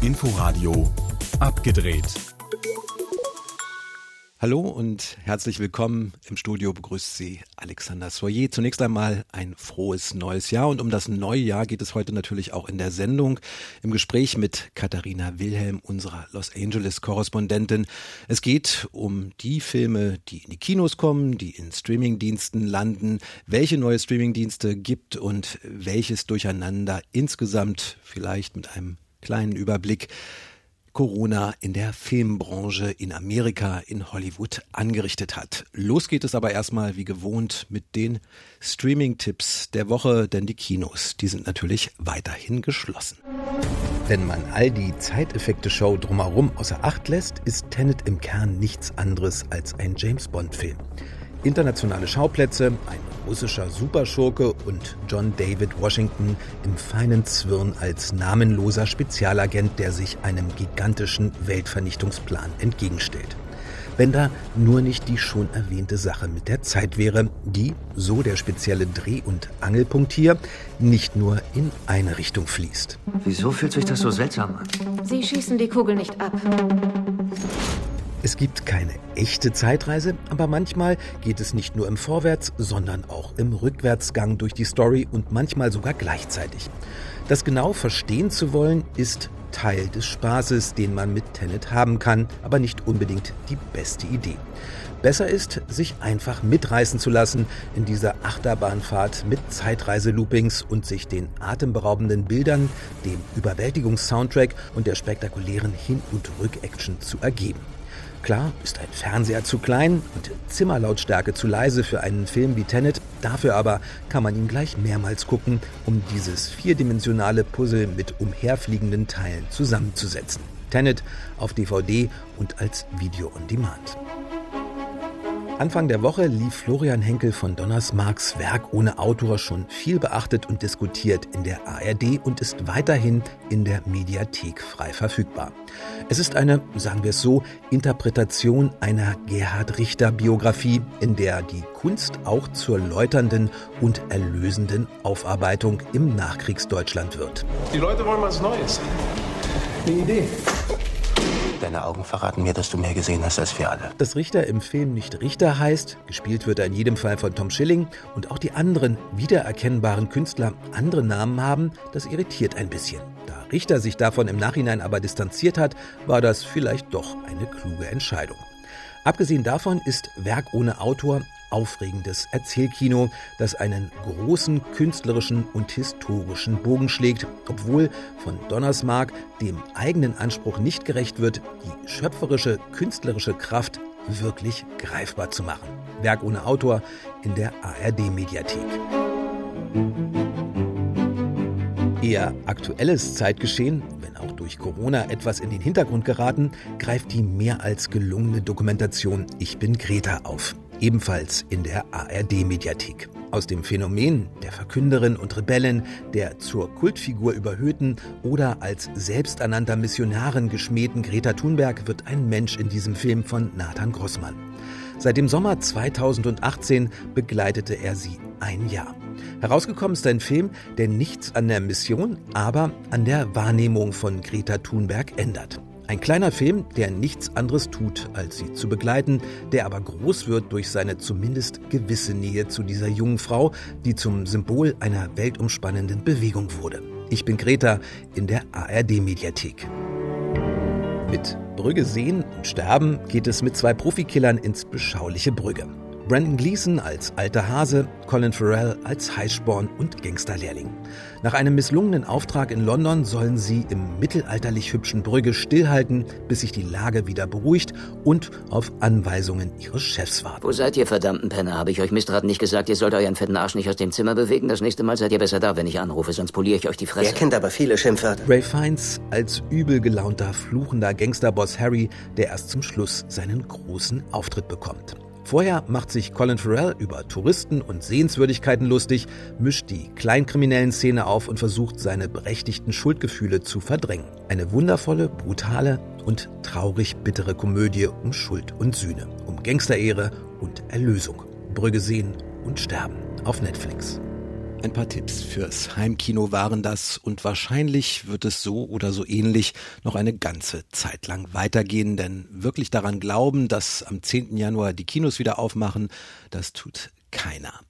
Inforadio abgedreht. Hallo und herzlich willkommen. Im Studio begrüßt Sie Alexander Soyer. Zunächst einmal ein frohes neues Jahr und um das neue Jahr geht es heute natürlich auch in der Sendung im Gespräch mit Katharina Wilhelm, unserer Los Angeles Korrespondentin. Es geht um die Filme, die in die Kinos kommen, die in Streamingdiensten landen, welche neue Streamingdienste gibt und welches Durcheinander insgesamt vielleicht mit einem kleinen Überblick Corona in der Filmbranche in Amerika, in Hollywood angerichtet hat. Los geht es aber erstmal wie gewohnt mit den Streaming-Tipps der Woche, denn die Kinos, die sind natürlich weiterhin geschlossen. Wenn man all die Zeiteffekte-Show drumherum außer Acht lässt, ist Tenet im Kern nichts anderes als ein James-Bond-Film. Internationale Schauplätze, ein russischer Superschurke und John David Washington im feinen Zwirn als namenloser Spezialagent, der sich einem gigantischen Weltvernichtungsplan entgegenstellt. Wenn da nur nicht die schon erwähnte Sache mit der Zeit wäre, die, so der spezielle Dreh- und Angelpunkt hier, nicht nur in eine Richtung fließt. Wieso fühlt sich das so seltsam an? Sie schießen die Kugel nicht ab. Es gibt keine echte Zeitreise, aber manchmal geht es nicht nur im Vorwärts, sondern auch im Rückwärtsgang durch die Story und manchmal sogar gleichzeitig. Das genau verstehen zu wollen, ist Teil des Spaßes, den man mit Tenet haben kann, aber nicht unbedingt die beste Idee. Besser ist, sich einfach mitreißen zu lassen in dieser Achterbahnfahrt mit Zeitreiseloopings und sich den atemberaubenden Bildern, dem Überwältigungssoundtrack und der spektakulären Hin- und Rückaction zu ergeben. Klar ist ein Fernseher zu klein und Zimmerlautstärke zu leise für einen Film wie Tenet, dafür aber kann man ihn gleich mehrmals gucken, um dieses vierdimensionale Puzzle mit umherfliegenden Teilen zusammenzusetzen. Tenet auf DVD und als Video on Demand. Anfang der Woche lief Florian Henkel von Donners Marks Werk ohne Autor schon viel beachtet und diskutiert in der ARD und ist weiterhin in der Mediathek frei verfügbar. Es ist eine, sagen wir es so, Interpretation einer Gerhard Richter Biografie, in der die Kunst auch zur läuternden und erlösenden Aufarbeitung im Nachkriegsdeutschland wird. Die Leute wollen was Neues. Eine Idee. Deine Augen verraten mir, dass du mehr gesehen hast als wir alle. Dass Richter im Film nicht Richter heißt, gespielt wird er in jedem Fall von Tom Schilling und auch die anderen wiedererkennbaren Künstler andere Namen haben, das irritiert ein bisschen. Da Richter sich davon im Nachhinein aber distanziert hat, war das vielleicht doch eine kluge Entscheidung. Abgesehen davon ist Werk ohne Autor aufregendes Erzählkino, das einen großen künstlerischen und historischen Bogen schlägt, obwohl von Donnersmark dem eigenen Anspruch nicht gerecht wird, die schöpferische künstlerische Kraft wirklich greifbar zu machen. Werk ohne Autor in der ARD-Mediathek. Eher aktuelles Zeitgeschehen, wenn auch durch Corona etwas in den Hintergrund geraten, greift die mehr als gelungene Dokumentation Ich bin Greta auf ebenfalls in der ARD-Mediathek. Aus dem Phänomen der Verkünderin und Rebellen, der zur Kultfigur überhöhten oder als selbsternannter Missionarin geschmähten Greta Thunberg wird ein Mensch in diesem Film von Nathan Grossmann. Seit dem Sommer 2018 begleitete er sie ein Jahr. Herausgekommen ist ein Film, der nichts an der Mission, aber an der Wahrnehmung von Greta Thunberg ändert. Ein kleiner Film, der nichts anderes tut, als sie zu begleiten, der aber groß wird durch seine zumindest gewisse Nähe zu dieser jungen Frau, die zum Symbol einer weltumspannenden Bewegung wurde. Ich bin Greta in der ARD-Mediathek. Mit Brügge sehen und sterben geht es mit zwei Profikillern ins beschauliche Brügge. Brandon Gleason als alter Hase, Colin Farrell als Heißsporn und Gangsterlehrling. Nach einem misslungenen Auftrag in London sollen sie im mittelalterlich hübschen Brügge stillhalten, bis sich die Lage wieder beruhigt und auf Anweisungen ihres Chefs warten. Wo seid ihr, verdammten Penner? Habe ich euch Mistrat nicht gesagt, ihr sollt euren fetten Arsch nicht aus dem Zimmer bewegen? Das nächste Mal seid ihr besser da, wenn ich anrufe, sonst poliere ich euch die Fresse. Er kennt aber viele Schimpfwörter. Ray Fiennes als übel gelaunter, fluchender Gangsterboss Harry, der erst zum Schluss seinen großen Auftritt bekommt. Vorher macht sich Colin Farrell über Touristen und Sehenswürdigkeiten lustig, mischt die kleinkriminellen Szene auf und versucht, seine berechtigten Schuldgefühle zu verdrängen. Eine wundervolle, brutale und traurig bittere Komödie um Schuld und Sühne, um Gangsterehre und Erlösung. Brügge sehen und sterben auf Netflix. Ein paar Tipps fürs Heimkino waren das und wahrscheinlich wird es so oder so ähnlich noch eine ganze Zeit lang weitergehen, denn wirklich daran glauben, dass am 10. Januar die Kinos wieder aufmachen, das tut keiner.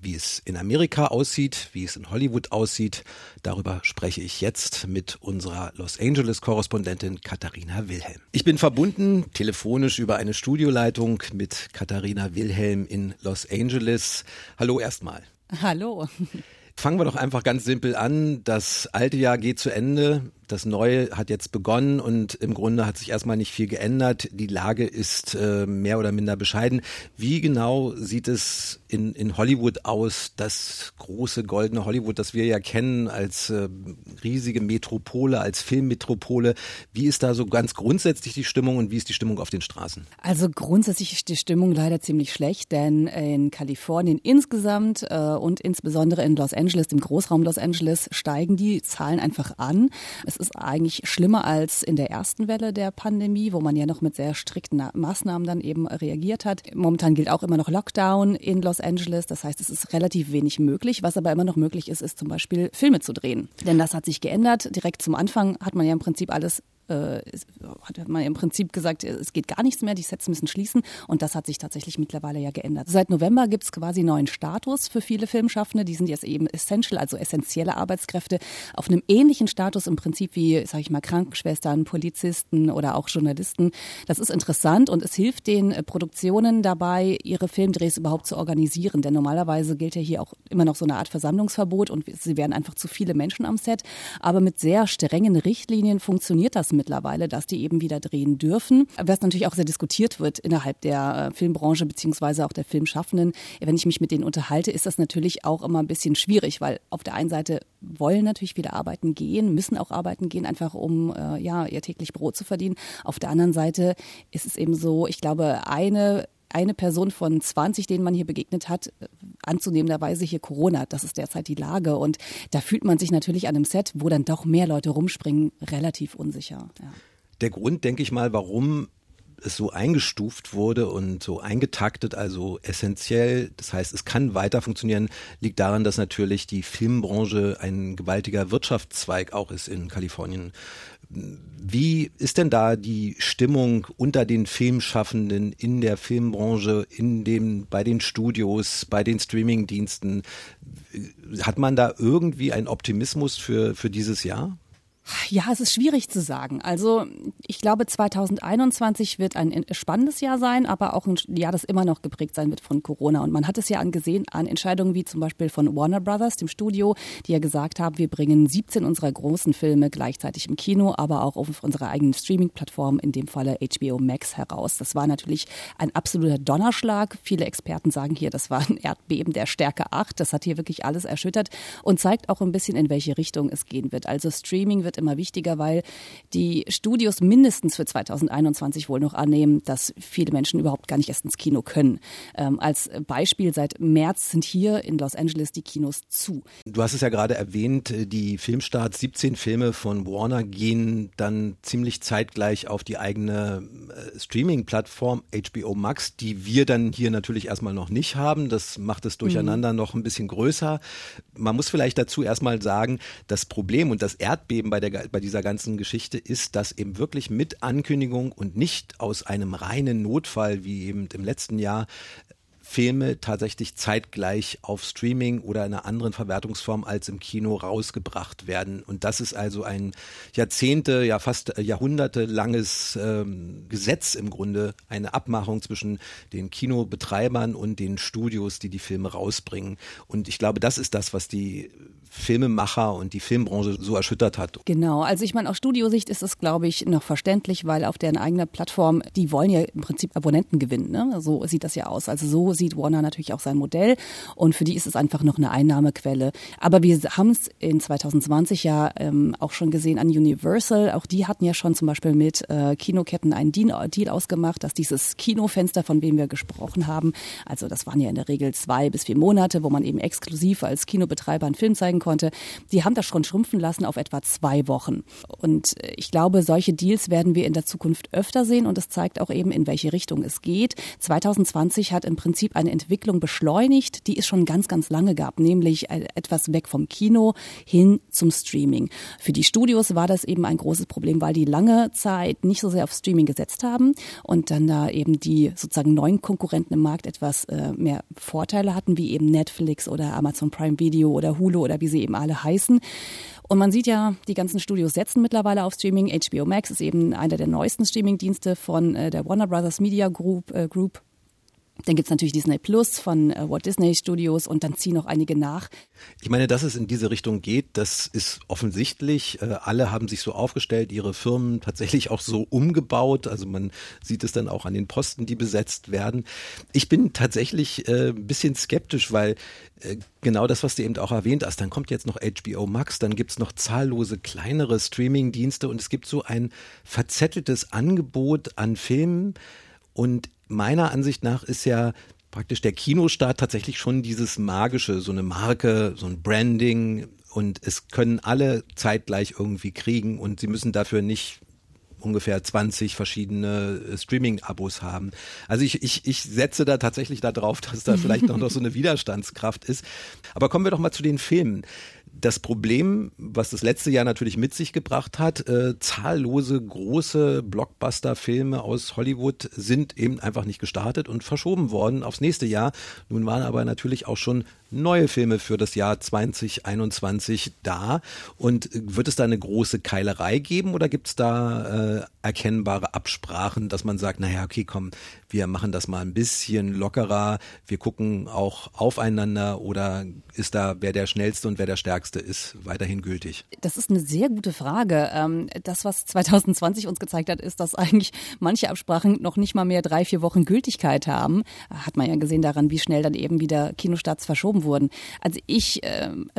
Wie es in Amerika aussieht, wie es in Hollywood aussieht, darüber spreche ich jetzt mit unserer Los Angeles-Korrespondentin Katharina Wilhelm. Ich bin verbunden telefonisch über eine Studioleitung mit Katharina Wilhelm in Los Angeles. Hallo erstmal. Hallo. Fangen wir doch einfach ganz simpel an. Das alte Jahr geht zu Ende. Das Neue hat jetzt begonnen und im Grunde hat sich erstmal nicht viel geändert. Die Lage ist äh, mehr oder minder bescheiden. Wie genau sieht es in, in Hollywood aus, das große goldene Hollywood, das wir ja kennen als äh, riesige Metropole, als Filmmetropole? Wie ist da so ganz grundsätzlich die Stimmung und wie ist die Stimmung auf den Straßen? Also grundsätzlich ist die Stimmung leider ziemlich schlecht, denn in Kalifornien insgesamt äh, und insbesondere in Los Angeles, dem Großraum Los Angeles, steigen die Zahlen einfach an. Ist eigentlich schlimmer als in der ersten Welle der Pandemie, wo man ja noch mit sehr strikten Maßnahmen dann eben reagiert hat. Momentan gilt auch immer noch Lockdown in Los Angeles. Das heißt, es ist relativ wenig möglich. Was aber immer noch möglich ist, ist zum Beispiel Filme zu drehen. Denn das hat sich geändert. Direkt zum Anfang hat man ja im Prinzip alles hat man im Prinzip gesagt, es geht gar nichts mehr, die Sets müssen schließen und das hat sich tatsächlich mittlerweile ja geändert. Seit November gibt es quasi neuen Status für viele Filmschaffende, die sind jetzt eben essential, also essentielle Arbeitskräfte, auf einem ähnlichen Status im Prinzip wie, sage ich mal, Krankenschwestern, Polizisten oder auch Journalisten. Das ist interessant und es hilft den äh, Produktionen dabei, ihre Filmdrehs überhaupt zu organisieren, denn normalerweise gilt ja hier auch immer noch so eine Art Versammlungsverbot und sie werden einfach zu viele Menschen am Set, aber mit sehr strengen Richtlinien funktioniert das mittlerweile, dass die eben wieder drehen dürfen. Was natürlich auch sehr diskutiert wird innerhalb der äh, Filmbranche beziehungsweise auch der Filmschaffenden. Wenn ich mich mit denen unterhalte, ist das natürlich auch immer ein bisschen schwierig, weil auf der einen Seite wollen natürlich viele arbeiten gehen, müssen auch arbeiten gehen, einfach um äh, ja ihr täglich Brot zu verdienen. Auf der anderen Seite ist es eben so, ich glaube, eine eine Person von 20, denen man hier begegnet hat, anzunehmenderweise hier Corona. Das ist derzeit die Lage. Und da fühlt man sich natürlich an einem Set, wo dann doch mehr Leute rumspringen, relativ unsicher. Ja. Der Grund, denke ich mal, warum es so eingestuft wurde und so eingetaktet, also essentiell, das heißt, es kann weiter funktionieren, liegt daran, dass natürlich die Filmbranche ein gewaltiger Wirtschaftszweig auch ist in Kalifornien. Wie ist denn da die Stimmung unter den Filmschaffenden in der Filmbranche, in dem, bei den Studios, bei den Streamingdiensten? Hat man da irgendwie einen Optimismus für, für dieses Jahr? Ja, es ist schwierig zu sagen. Also ich glaube, 2021 wird ein spannendes Jahr sein, aber auch ein Jahr, das immer noch geprägt sein wird von Corona. Und man hat es ja angesehen an Entscheidungen wie zum Beispiel von Warner Brothers, dem Studio, die ja gesagt haben, wir bringen 17 unserer großen Filme gleichzeitig im Kino, aber auch auf unserer eigenen Streaming-Plattform, in dem Falle HBO Max, heraus. Das war natürlich ein absoluter Donnerschlag. Viele Experten sagen hier, das war ein Erdbeben der Stärke 8. Das hat hier wirklich alles erschüttert und zeigt auch ein bisschen, in welche Richtung es gehen wird. Also Streaming wird wird immer wichtiger, weil die Studios mindestens für 2021 wohl noch annehmen, dass viele Menschen überhaupt gar nicht erst ins Kino können. Ähm, als Beispiel, seit März sind hier in Los Angeles die Kinos zu. Du hast es ja gerade erwähnt, die Filmstarts, 17 Filme von Warner gehen dann ziemlich zeitgleich auf die eigene äh, Streaming-Plattform HBO Max, die wir dann hier natürlich erstmal noch nicht haben. Das macht es durcheinander mhm. noch ein bisschen größer. Man muss vielleicht dazu erstmal sagen, das Problem und das Erdbeben bei der, bei dieser ganzen Geschichte ist, dass eben wirklich mit Ankündigung und nicht aus einem reinen Notfall wie eben im letzten Jahr Filme tatsächlich zeitgleich auf Streaming oder in einer anderen Verwertungsform als im Kino rausgebracht werden. Und das ist also ein Jahrzehnte, ja fast jahrhundertelanges ähm, Gesetz im Grunde, eine Abmachung zwischen den Kinobetreibern und den Studios, die die Filme rausbringen. Und ich glaube, das ist das, was die Filmemacher und die Filmbranche so erschüttert hat. Genau, also ich meine, aus Studiosicht ist es, glaube ich, noch verständlich, weil auf deren eigener Plattform, die wollen ja im Prinzip Abonnenten gewinnen. Ne? So sieht das ja aus. Also so sieht Warner natürlich auch sein Modell und für die ist es einfach noch eine Einnahmequelle. Aber wir haben es in 2020 ja ähm, auch schon gesehen an Universal. Auch die hatten ja schon zum Beispiel mit äh, Kinoketten einen Deal, ausgemacht, dass dieses Kinofenster, von dem wir gesprochen haben, also das waren ja in der Regel zwei bis vier Monate, wo man eben exklusiv als Kinobetreiber einen Film zeigen konnte, die haben das schon schrumpfen lassen auf etwa zwei Wochen. Und äh, ich glaube, solche Deals werden wir in der Zukunft öfter sehen und es zeigt auch eben, in welche Richtung es geht. 2020 hat im Prinzip eine Entwicklung beschleunigt, die es schon ganz, ganz lange gab, nämlich äh, etwas weg vom Kino hin zum Streaming. Für die Studios war das eben ein großes Problem, weil die lange Zeit nicht so sehr auf Streaming gesetzt haben und dann da eben die sozusagen neuen Konkurrenten im Markt etwas äh, mehr Vorteile hatten, wie eben Netflix oder Amazon Prime Video oder Hulu oder wie sie eben alle heißen. Und man sieht ja, die ganzen Studios setzen mittlerweile auf Streaming. HBO Max ist eben einer der neuesten Streaming-Dienste von äh, der Warner Brothers Media Group. Äh, Group. Dann gibt's natürlich Disney Plus von äh, Walt Disney Studios und dann ziehen noch einige nach. Ich meine, dass es in diese Richtung geht, das ist offensichtlich. Äh, alle haben sich so aufgestellt, ihre Firmen tatsächlich auch so umgebaut. Also man sieht es dann auch an den Posten, die besetzt werden. Ich bin tatsächlich äh, ein bisschen skeptisch, weil genau das, was du eben auch erwähnt hast, dann kommt jetzt noch HBO Max, dann gibt's noch zahllose kleinere Streaming-Dienste und es gibt so ein verzetteltes Angebot an Filmen und meiner Ansicht nach ist ja praktisch der Kinostart tatsächlich schon dieses magische, so eine Marke, so ein Branding und es können alle zeitgleich irgendwie kriegen und sie müssen dafür nicht ungefähr 20 verschiedene äh, Streaming-Abos haben. Also ich, ich, ich setze da tatsächlich darauf, dass da vielleicht noch, noch so eine Widerstandskraft ist. Aber kommen wir doch mal zu den Filmen. Das Problem, was das letzte Jahr natürlich mit sich gebracht hat, äh, zahllose große Blockbuster-Filme aus Hollywood sind eben einfach nicht gestartet und verschoben worden aufs nächste Jahr. Nun waren aber natürlich auch schon neue Filme für das Jahr 2021 da. Und wird es da eine große Keilerei geben oder gibt es da äh, erkennbare Absprachen, dass man sagt, naja, okay, komm, wir machen das mal ein bisschen lockerer, wir gucken auch aufeinander oder ist da, wer der schnellste und wer der stärkste ist, weiterhin gültig? Das ist eine sehr gute Frage. Ähm, das, was 2020 uns gezeigt hat, ist, dass eigentlich manche Absprachen noch nicht mal mehr drei, vier Wochen Gültigkeit haben. Hat man ja gesehen daran, wie schnell dann eben wieder Kinostarts verschoben wurden. Also ich, ähm,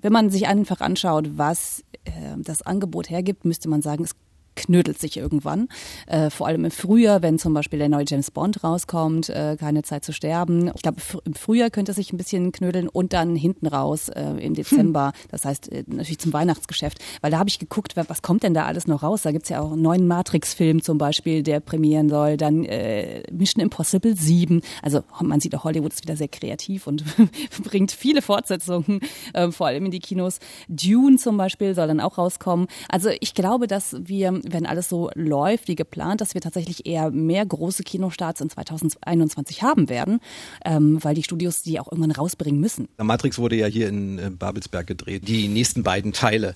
wenn man sich einfach anschaut, was äh, das Angebot hergibt, müsste man sagen, es knödelt sich irgendwann. Äh, vor allem im Frühjahr, wenn zum Beispiel der neue James Bond rauskommt, äh, keine Zeit zu sterben. Ich glaube, im Frühjahr könnte es sich ein bisschen knödeln und dann hinten raus äh, im Dezember. Hm. Das heißt äh, natürlich zum Weihnachtsgeschäft. Weil da habe ich geguckt, was kommt denn da alles noch raus? Da gibt's ja auch einen neuen Matrix-Film zum Beispiel, der premieren soll. Dann äh, Mission Impossible 7. Also man sieht auch, Hollywood ist wieder sehr kreativ und bringt viele Fortsetzungen, äh, vor allem in die Kinos. Dune zum Beispiel soll dann auch rauskommen. Also ich glaube, dass wir wenn alles so läuft wie geplant, dass wir tatsächlich eher mehr große Kinostarts in 2021 haben werden, ähm, weil die Studios die auch irgendwann rausbringen müssen. Matrix wurde ja hier in äh, Babelsberg gedreht. Die nächsten beiden Teile,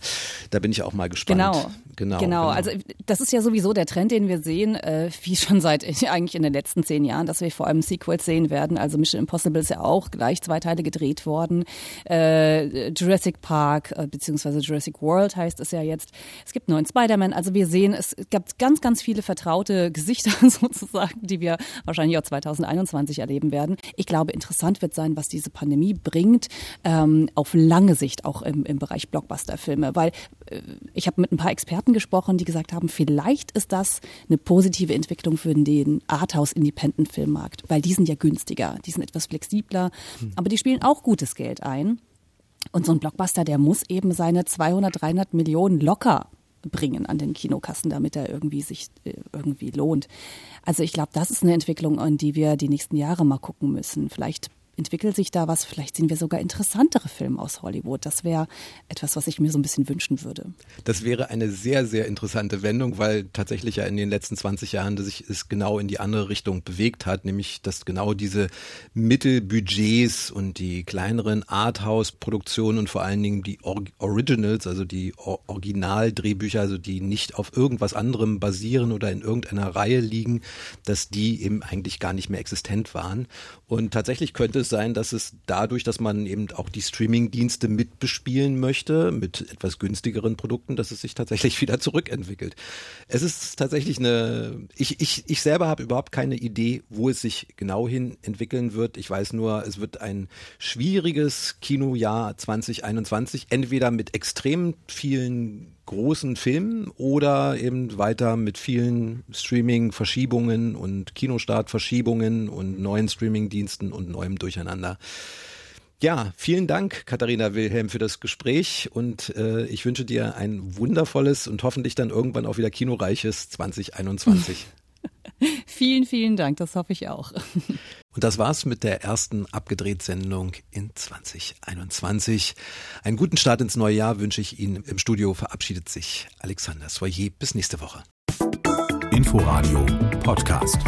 da bin ich auch mal gespannt. Genau, genau, genau. genau. Also das ist ja sowieso der Trend, den wir sehen, äh, wie schon seit eigentlich in den letzten zehn Jahren, dass wir vor allem Sequels sehen werden. Also Mission Impossible ist ja auch gleich zwei Teile gedreht worden. Äh, Jurassic Park äh, beziehungsweise Jurassic World heißt es ja jetzt. Es gibt neuen Spider-Man. Also wir sehen, es gab ganz, ganz viele vertraute Gesichter sozusagen, die wir wahrscheinlich auch 2021 erleben werden. Ich glaube, interessant wird sein, was diese Pandemie bringt, ähm, auf lange Sicht auch im, im Bereich Blockbuster-Filme, weil ich habe mit ein paar Experten gesprochen, die gesagt haben, vielleicht ist das eine positive Entwicklung für den Arthouse-Independent-Filmmarkt, weil die sind ja günstiger, die sind etwas flexibler, hm. aber die spielen auch gutes Geld ein. Und so ein Blockbuster, der muss eben seine 200, 300 Millionen locker bringen an den Kinokassen, damit er irgendwie sich äh, irgendwie lohnt. Also ich glaube, das ist eine Entwicklung, an die wir die nächsten Jahre mal gucken müssen. Vielleicht entwickelt sich da was? Vielleicht sehen wir sogar interessantere Filme aus Hollywood. Das wäre etwas, was ich mir so ein bisschen wünschen würde. Das wäre eine sehr, sehr interessante Wendung, weil tatsächlich ja in den letzten 20 Jahren sich es genau in die andere Richtung bewegt hat, nämlich dass genau diese Mittelbudgets und die kleineren Arthouse-Produktionen und vor allen Dingen die Or Originals, also die Or Originaldrehbücher, also die nicht auf irgendwas anderem basieren oder in irgendeiner Reihe liegen, dass die eben eigentlich gar nicht mehr existent waren. Und tatsächlich könnte es sein, dass es dadurch, dass man eben auch die Streaming-Dienste mitbespielen möchte, mit etwas günstigeren Produkten, dass es sich tatsächlich wieder zurückentwickelt. Es ist tatsächlich eine, ich, ich, ich selber habe überhaupt keine Idee, wo es sich genau hin entwickeln wird. Ich weiß nur, es wird ein schwieriges Kinojahr 2021, entweder mit extrem vielen großen Filmen oder eben weiter mit vielen Streaming-Verschiebungen und Kinostart-Verschiebungen und neuen Streaming-Diensten und neuem Durcheinander. Ja, vielen Dank, Katharina Wilhelm, für das Gespräch und äh, ich wünsche dir ein wundervolles und hoffentlich dann irgendwann auch wieder kinoreiches 2021. vielen, vielen Dank, das hoffe ich auch. Und das war's mit der ersten Abgedreht-Sendung in 2021. Einen guten Start ins neue Jahr wünsche ich Ihnen. Im Studio verabschiedet sich Alexander Soyer. Bis nächste Woche. Inforadio Podcast.